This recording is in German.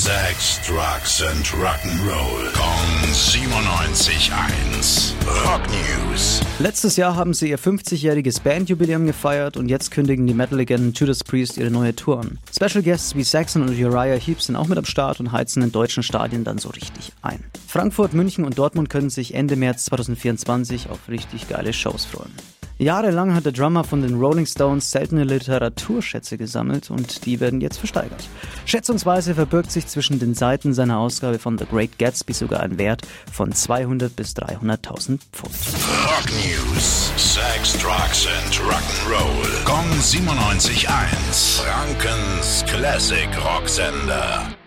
Sex, Drugs and Rock'n'Roll. Kong 97.1. Rock News. Letztes Jahr haben sie ihr 50-jähriges Bandjubiläum gefeiert und jetzt kündigen die Metal-Legenden Judas Priest ihre neue Tour an. Special Guests wie Saxon und Uriah Heep sind auch mit am Start und heizen in deutschen Stadien dann so richtig ein. Frankfurt, München und Dortmund können sich Ende März 2024 auf richtig geile Shows freuen. Jahrelang hat der Drummer von den Rolling Stones seltene Literaturschätze gesammelt und die werden jetzt versteigert. Schätzungsweise verbirgt sich zwischen den Seiten seiner Ausgabe von The Great Gatsby sogar ein Wert von 200 bis 300.000 Pfund. Rock News. Sex, Drugs and Rock'n'Roll. Kong 97.1. Frankens Classic Rocksender.